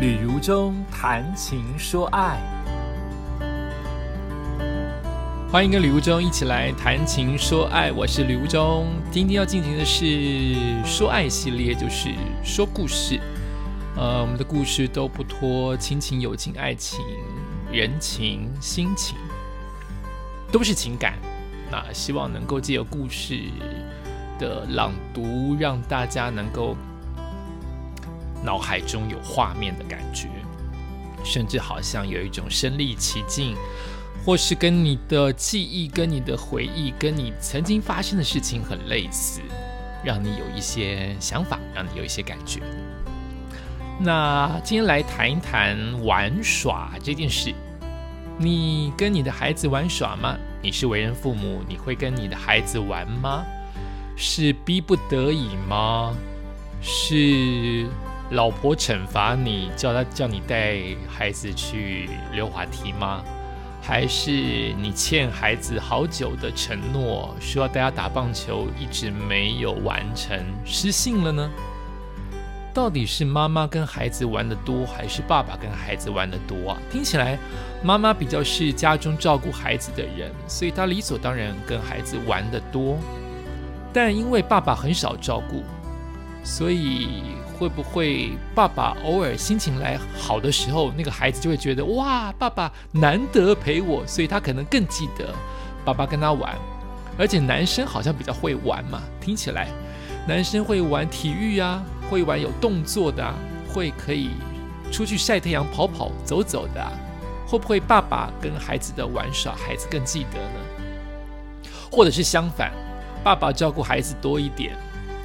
旅如中谈情说爱，欢迎跟吕如中一起来谈情说爱。我是吕如中，今天要进行的是说爱系列，就是说故事。呃，我们的故事都不脱亲情、友情、爱情、人情、心情，都是情感。那希望能够借由故事的朗读，让大家能够。脑海中有画面的感觉，甚至好像有一种身临其境，或是跟你的记忆、跟你的回忆、跟你曾经发生的事情很类似，让你有一些想法，让你有一些感觉。那今天来谈一谈玩耍这件事。你跟你的孩子玩耍吗？你是为人父母，你会跟你的孩子玩吗？是逼不得已吗？是？老婆惩罚你，叫他叫你带孩子去溜滑梯吗？还是你欠孩子好久的承诺，说要带他打棒球，一直没有完成，失信了呢？到底是妈妈跟孩子玩的多，还是爸爸跟孩子玩的多啊？听起来妈妈比较是家中照顾孩子的人，所以她理所当然跟孩子玩的多。但因为爸爸很少照顾，所以。会不会爸爸偶尔心情来好的时候，那个孩子就会觉得哇，爸爸难得陪我，所以他可能更记得爸爸跟他玩。而且男生好像比较会玩嘛，听起来男生会玩体育啊，会玩有动作的啊，会可以出去晒太阳、跑跑走走的啊。会不会爸爸跟孩子的玩耍，孩子更记得呢？或者是相反，爸爸照顾孩子多一点？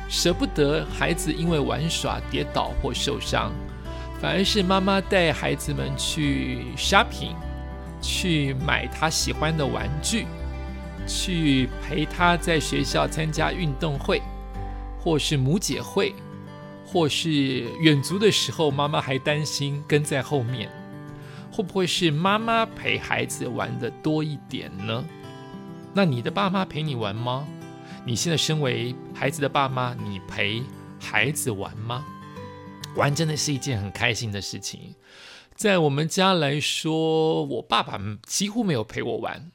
舍不得孩子因为玩耍跌倒或受伤，反而是妈妈带孩子们去 shopping，去买他喜欢的玩具，去陪他在学校参加运动会，或是母姐会，或是远足的时候，妈妈还担心跟在后面，会不会是妈妈陪孩子玩的多一点呢？那你的爸妈陪你玩吗？你现在身为孩子的爸妈，你陪孩子玩吗？玩真的是一件很开心的事情。在我们家来说，我爸爸几乎没有陪我玩。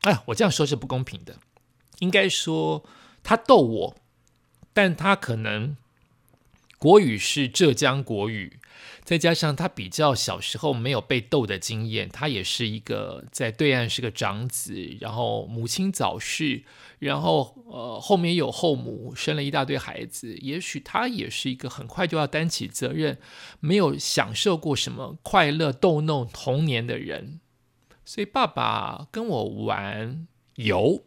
哎，我这样说是不公平的。应该说他逗我，但他可能国语是浙江国语。再加上他比较小时候没有被逗的经验，他也是一个在对岸是个长子，然后母亲早逝，然后呃后面有后母生了一大堆孩子，也许他也是一个很快就要担起责任，没有享受过什么快乐逗弄童年的人，所以爸爸跟我玩有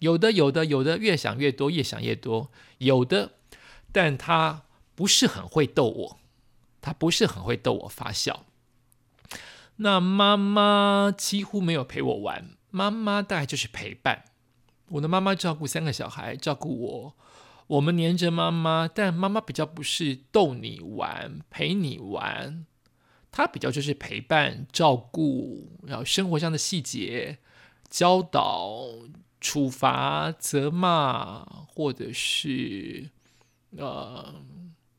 有的有的有的越想越多越想越多有的，但他不是很会逗我。他不是很会逗我发笑。那妈妈几乎没有陪我玩，妈妈大概就是陪伴。我的妈妈照顾三个小孩，照顾我，我们黏着妈妈，但妈妈比较不是逗你玩、陪你玩，她比较就是陪伴、照顾，然后生活上的细节教导、处罚、责骂，或者是呃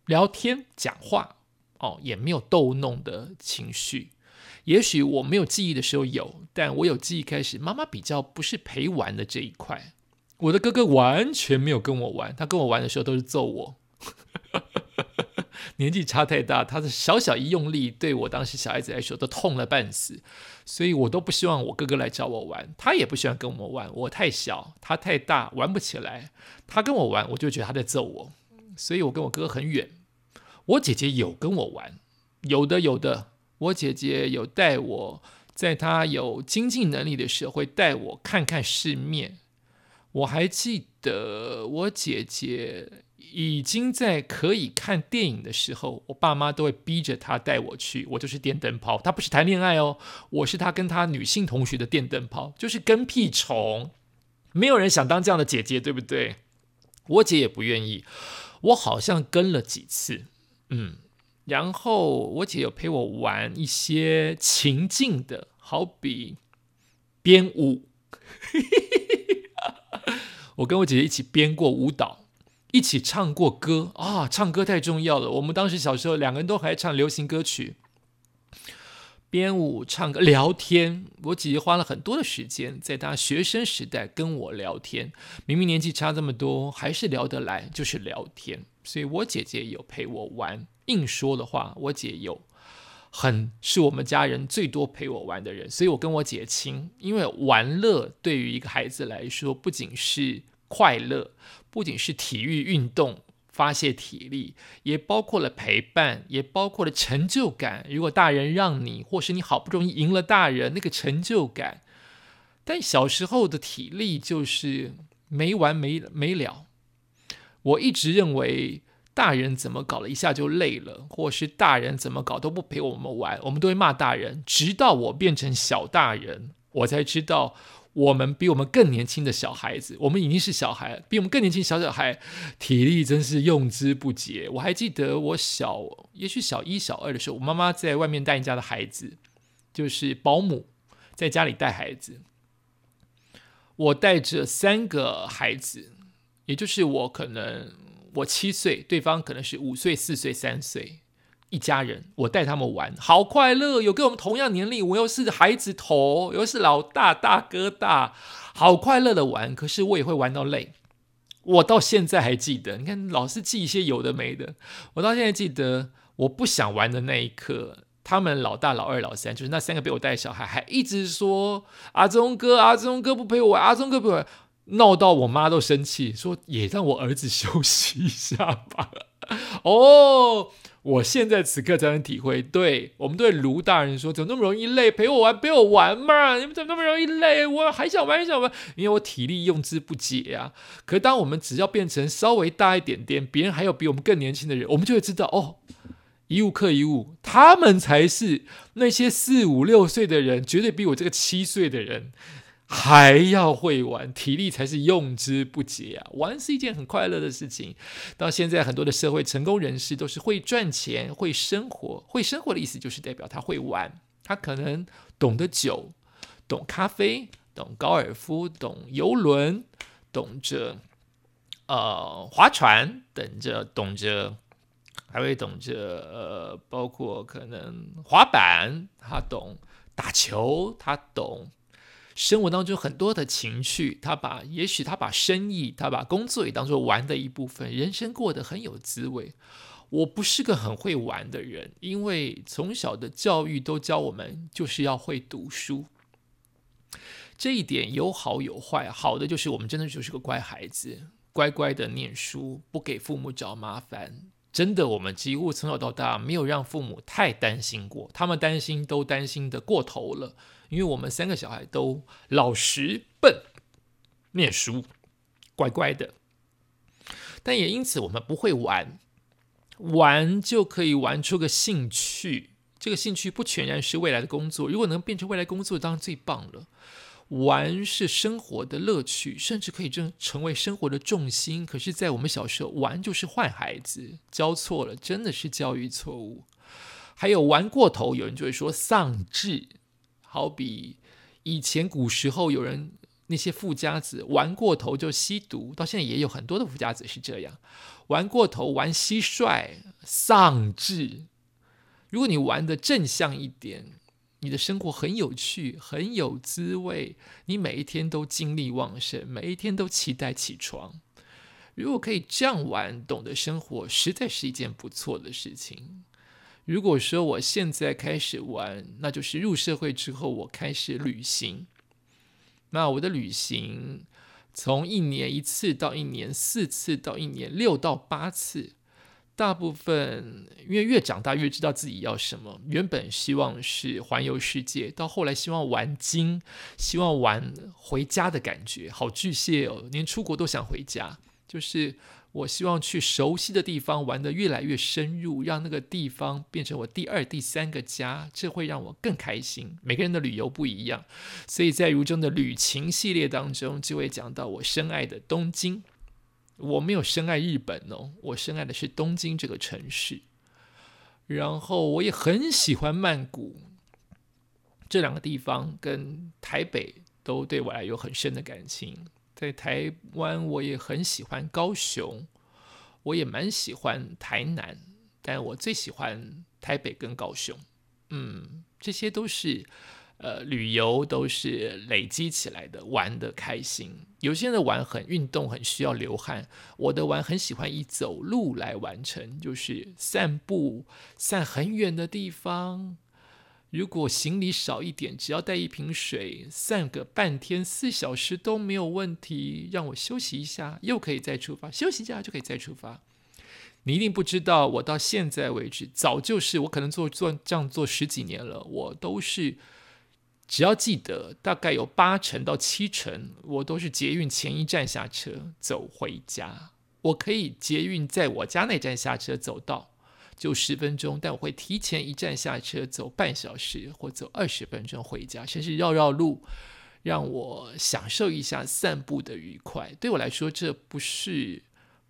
聊天、讲话。哦，也没有逗弄的情绪。也许我没有记忆的时候有，但我有记忆开始，妈妈比较不是陪玩的这一块。我的哥哥完全没有跟我玩，他跟我玩的时候都是揍我。年纪差太大，他的小小一用力，对我当时小孩子来说都痛了半死。所以我都不希望我哥哥来找我玩，他也不喜欢跟我玩。我太小，他太大，玩不起来。他跟我玩，我就觉得他在揍我，所以我跟我哥很远。我姐姐有跟我玩，有的有的。我姐姐有带我，在她有经济能力的时候，会带我看看世面。我还记得，我姐姐已经在可以看电影的时候，我爸妈都会逼着她带我去。我就是电灯泡，她不是谈恋爱哦，我是她跟她女性同学的电灯泡，就是跟屁虫。没有人想当这样的姐姐，对不对？我姐也不愿意。我好像跟了几次。嗯，然后我姐有陪我玩一些情境的，好比编舞。我跟我姐姐一起编过舞蹈，一起唱过歌啊！唱歌太重要了。我们当时小时候两个人都还唱流行歌曲，编舞、唱歌、聊天。我姐姐花了很多的时间在她学生时代跟我聊天。明明年纪差这么多，还是聊得来，就是聊天。所以我姐姐有陪我玩。硬说的话，我姐有很是我们家人最多陪我玩的人。所以我跟我姐亲，因为玩乐对于一个孩子来说，不仅是快乐。不仅是体育运动发泄体力，也包括了陪伴，也包括了成就感。如果大人让你，或是你好不容易赢了大人，那个成就感。但小时候的体力就是没完没没了。我一直认为大人怎么搞了一下就累了，或是大人怎么搞都不陪我们玩，我们都会骂大人。直到我变成小大人，我才知道。我们比我们更年轻的小孩子，我们已经是小孩，比我们更年轻小小孩，体力真是用之不竭。我还记得我小，也许小一、小二的时候，我妈妈在外面带人家的孩子，就是保姆在家里带孩子。我带着三个孩子，也就是我可能我七岁，对方可能是五岁、四岁、三岁。一家人，我带他们玩，好快乐。有跟我们同样年龄，我又是孩子头，又是老大大哥大，好快乐的玩。可是我也会玩到累。我到现在还记得，你看，老是记一些有的没的。我到现在记得，我不想玩的那一刻，他们老大、老二、老三，就是那三个被我带小孩，还一直说：“阿忠哥，阿忠哥不陪我玩，阿忠哥不陪我。”闹到我妈都生气，说：“也让我儿子休息一下吧。”哦。我现在此刻才能体会，对我们对卢大人说，怎么那么容易累？陪我玩，陪我玩嘛！你们怎么那么容易累？我还想玩，还想玩，因为我体力用之不竭啊。可当我们只要变成稍微大一点点，别人还有比我们更年轻的人，我们就会知道，哦，一物克一物，他们才是那些四五六岁的人，绝对比我这个七岁的人。还要会玩，体力才是用之不竭啊！玩是一件很快乐的事情。到现在，很多的社会成功人士都是会赚钱、会生活。会生活的意思就是代表他会玩，他可能懂得酒、懂咖啡、懂高尔夫、懂游轮、懂着呃划船，等着懂着，还会懂着呃，包括可能滑板，他懂打球，他懂。生活当中很多的情绪，他把也许他把生意，他把工作也当做玩的一部分，人生过得很有滋味。我不是个很会玩的人，因为从小的教育都教我们就是要会读书。这一点有好有坏，好的就是我们真的就是个乖孩子，乖乖的念书，不给父母找麻烦。真的，我们几乎从小到大没有让父母太担心过，他们担心都担心的过头了。因为我们三个小孩都老实笨，念书乖乖的，但也因此我们不会玩，玩就可以玩出个兴趣。这个兴趣不全然是未来的工作，如果能变成未来工作，当然最棒了。玩是生活的乐趣，甚至可以成成为生活的重心。可是，在我们小时候，玩就是坏孩子，教错了，真的是教育错误。还有玩过头，有人就会说丧志。好比以前古时候有人那些富家子玩过头就吸毒，到现在也有很多的富家子是这样玩过头玩蟋蟀丧志。如果你玩的正向一点，你的生活很有趣，很有滋味，你每一天都精力旺盛，每一天都期待起床。如果可以这样玩，懂得生活，实在是一件不错的事情。如果说我现在开始玩，那就是入社会之后我开始旅行。那我的旅行从一年一次到一年四次到一年六到八次，大部分因为越长大越知道自己要什么。原本希望是环游世界，到后来希望玩精，希望玩回家的感觉，好巨蟹哦，连出国都想回家，就是。我希望去熟悉的地方玩得越来越深入，让那个地方变成我第二、第三个家，这会让我更开心。每个人的旅游不一样，所以在如中的旅行系列当中，就会讲到我深爱的东京。我没有深爱日本哦，我深爱的是东京这个城市。然后我也很喜欢曼谷，这两个地方跟台北都对我来有很深的感情。在台湾，我也很喜欢高雄。我也蛮喜欢台南，但我最喜欢台北跟高雄。嗯，这些都是。呃，旅游都是累积起来的，玩的开心。有些人的玩很运动，很需要流汗。我的玩很喜欢以走路来完成，就是散步，散很远的地方。如果行李少一点，只要带一瓶水，散个半天、四小时都没有问题。让我休息一下，又可以再出发，休息一下就可以再出发。你一定不知道，我到现在为止，早就是我可能做做这样做十几年了，我都是。只要记得，大概有八成到七成，我都是捷运前一站下车走回家。我可以捷运在我家那站下车走到就十分钟，但我会提前一站下车走半小时或走二十分钟回家，甚至绕绕路，让我享受一下散步的愉快。对我来说，这不是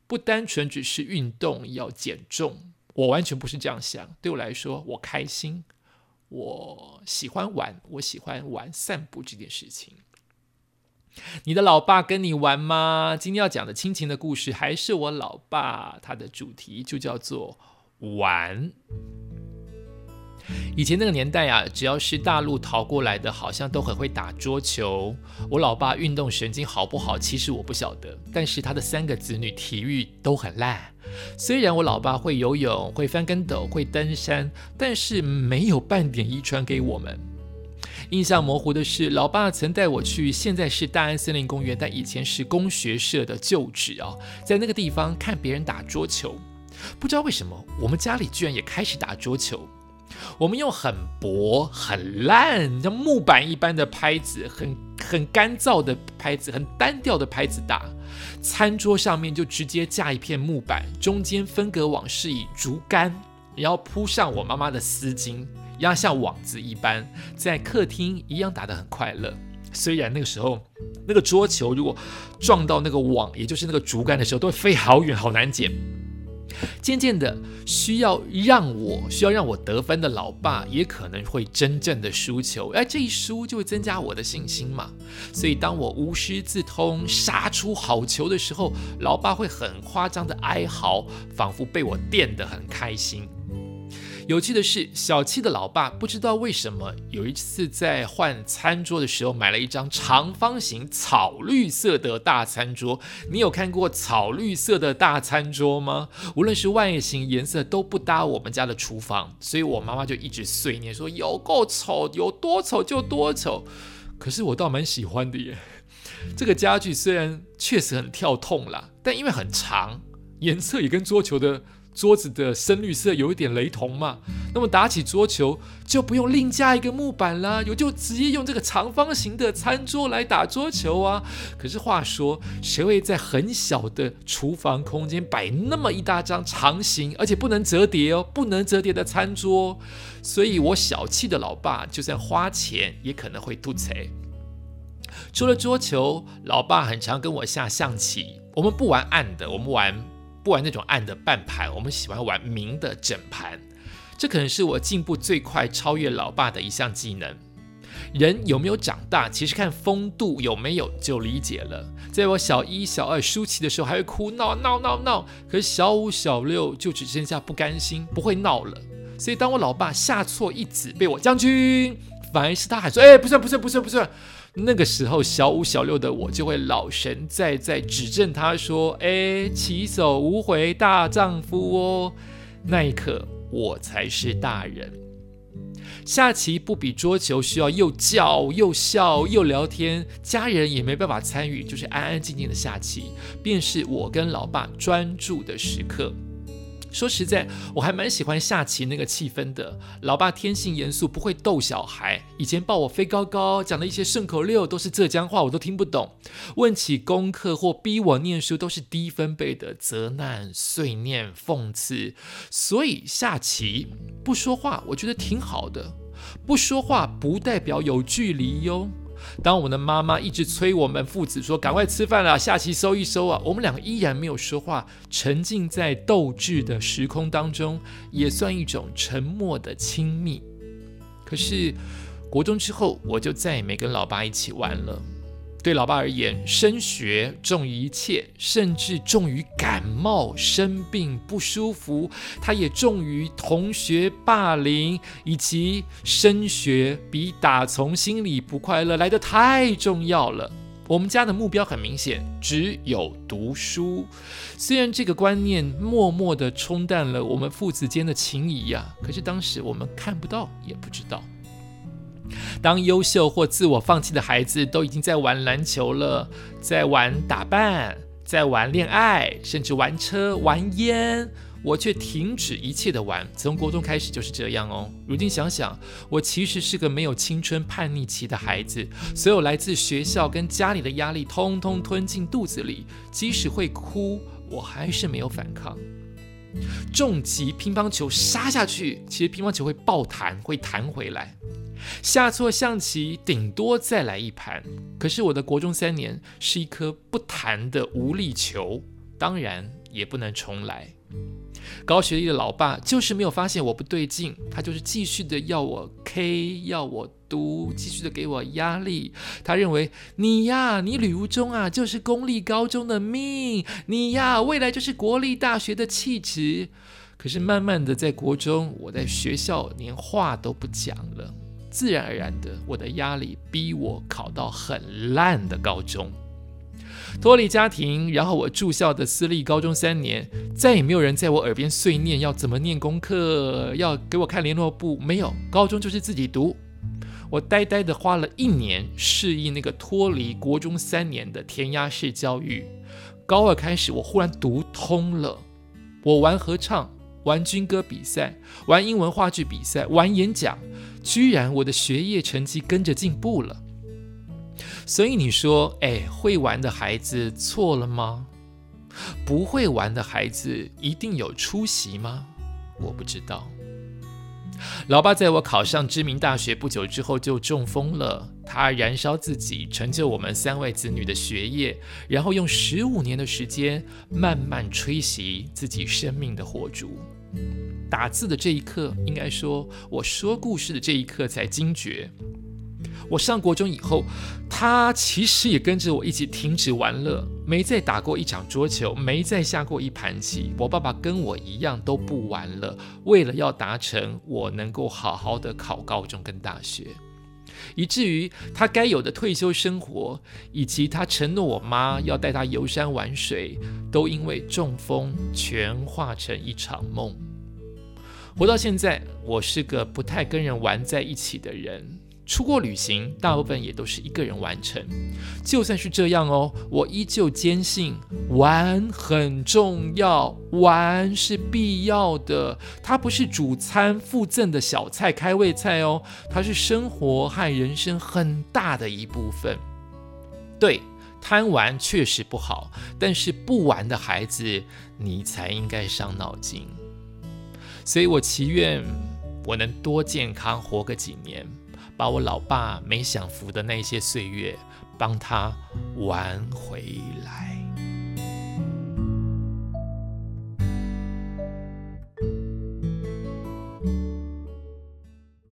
不单纯只是运动要减重，我完全不是这样想。对我来说，我开心。我喜欢玩，我喜欢玩散步这件事情。你的老爸跟你玩吗？今天要讲的亲情的故事还是我老爸，他的主题就叫做玩。以前那个年代啊，只要是大陆逃过来的，好像都很会打桌球。我老爸运动神经好不好？其实我不晓得，但是他的三个子女体育都很烂。虽然我老爸会游泳、会翻跟斗、会登山，但是没有半点遗传给我们。印象模糊的是，老爸曾带我去现在是大安森林公园，但以前是工学社的旧址啊，在那个地方看别人打桌球。不知道为什么，我们家里居然也开始打桌球。我们用很薄、很烂、像木板一般的拍子，很很干燥的拍子，很单调的拍子打。餐桌上面就直接架一片木板，中间分隔网是以竹竿，然后铺上我妈妈的丝巾，压像网子一般，在客厅一样打得很快乐。虽然那个时候那个桌球如果撞到那个网，也就是那个竹竿的时候，都会飞好远，好难捡。渐渐的，需要让我需要让我得分的老爸，也可能会真正的输球，而这一输就会增加我的信心嘛。所以，当我无师自通杀出好球的时候，老爸会很夸张的哀嚎，仿佛被我电得很开心。有趣的是，小七的老爸不知道为什么，有一次在换餐桌的时候，买了一张长方形草绿色的大餐桌。你有看过草绿色的大餐桌吗？无论是外形、颜色都不搭我们家的厨房，所以我妈妈就一直碎念说有够丑，有多丑就多丑。可是我倒蛮喜欢的耶。这个家具虽然确实很跳痛啦，但因为很长，颜色也跟桌球的。桌子的深绿色有一点雷同嘛？那么打起桌球就不用另加一个木板啦，有就直接用这个长方形的餐桌来打桌球啊。可是话说，谁会在很小的厨房空间摆那么一大张长形而且不能折叠哦，不能折叠的餐桌？所以我小气的老爸就算花钱也可能会吐槽。除了桌球，老爸很常跟我下象棋，我们不玩暗的，我们玩。不玩那种暗的半盘，我们喜欢玩明的整盘。这可能是我进步最快、超越老爸的一项技能。人有没有长大，其实看风度有没有就理解了。在我小一、小二输棋的时候，还会哭闹闹闹闹，可是小五、小六就只剩下不甘心，不会闹了。所以当我老爸下错一子被我将军，反而是他喊说：“哎，不算，不算，不算，不算。”那个时候，小五、小六的我就会老神在在指正他说：“哎，棋手无悔大丈夫哦。”那一刻，我才是大人。下棋不比桌球需要又叫又笑又聊天，家人也没办法参与，就是安安静静的下棋，便是我跟老爸专注的时刻。说实在，我还蛮喜欢下棋那个气氛的。老爸天性严肃，不会逗小孩。以前抱我飞高高，讲的一些顺口溜都是浙江话，我都听不懂。问起功课或逼我念书，都是低分贝的责难、碎念、讽刺。所以下棋不说话，我觉得挺好的。不说话不代表有距离哟。当我们的妈妈一直催我们父子说：“赶快吃饭啦，下棋收一收啊！”我们两个依然没有说话，沉浸在斗志的时空当中，也算一种沉默的亲密。可是国中之后，我就再也没跟老爸一起玩了。对老爸而言，升学重于一切，甚至重于感冒、生病不舒服。他也重于同学霸凌，以及升学比打从心里不快乐来得太重要了。我们家的目标很明显，只有读书。虽然这个观念默默地冲淡了我们父子间的情谊呀，可是当时我们看不到，也不知道。当优秀或自我放弃的孩子都已经在玩篮球了，在玩打扮，在玩恋爱，甚至玩车、玩烟，我却停止一切的玩。从国中开始就是这样哦。如今想想，我其实是个没有青春叛逆期的孩子，所有来自学校跟家里的压力，通通吞进肚子里。即使会哭，我还是没有反抗。重击乒乓球杀下去，其实乒乓球会爆弹，会弹回来。下错象棋，顶多再来一盘。可是我的国中三年是一颗不弹的无力球，当然也不能重来。高学历的老爸就是没有发现我不对劲，他就是继续的要我 K，要我读，继续的给我压力。他认为你呀，你吕无中啊，就是公立高中的命，你呀，未来就是国立大学的气质。可是慢慢的在国中，我在学校连话都不讲了。自然而然的，我的压力逼我考到很烂的高中，脱离家庭，然后我住校的私立高中三年，再也没有人在我耳边碎念要怎么念功课，要给我看联络簿，没有，高中就是自己读。我呆呆的花了一年适应那个脱离国中三年的填鸭式教育。高二开始，我忽然读通了，我玩合唱。玩军歌比赛，玩英文话剧比赛，玩演讲，居然我的学业成绩跟着进步了。所以你说，哎，会玩的孩子错了吗？不会玩的孩子一定有出息吗？我不知道。老爸在我考上知名大学不久之后就中风了，他燃烧自己，成就我们三位子女的学业，然后用十五年的时间慢慢吹熄自己生命的火烛。打字的这一刻，应该说我说故事的这一刻才惊觉。我上国中以后，他其实也跟着我一起停止玩乐，没再打过一场桌球，没再下过一盘棋。我爸爸跟我一样都不玩了，为了要达成我能够好好的考高中跟大学，以至于他该有的退休生活，以及他承诺我妈要带他游山玩水，都因为中风全化成一场梦。活到现在，我是个不太跟人玩在一起的人。出国旅行，大部分也都是一个人完成。就算是这样哦，我依旧坚信玩很重要，玩是必要的。它不是主餐附赠的小菜、开胃菜哦，它是生活和人生很大的一部分。对，贪玩确实不好，但是不玩的孩子，你才应该伤脑筋。所以我祈愿我能多健康活个几年。把我老爸没享福的那些岁月，帮他挽回来。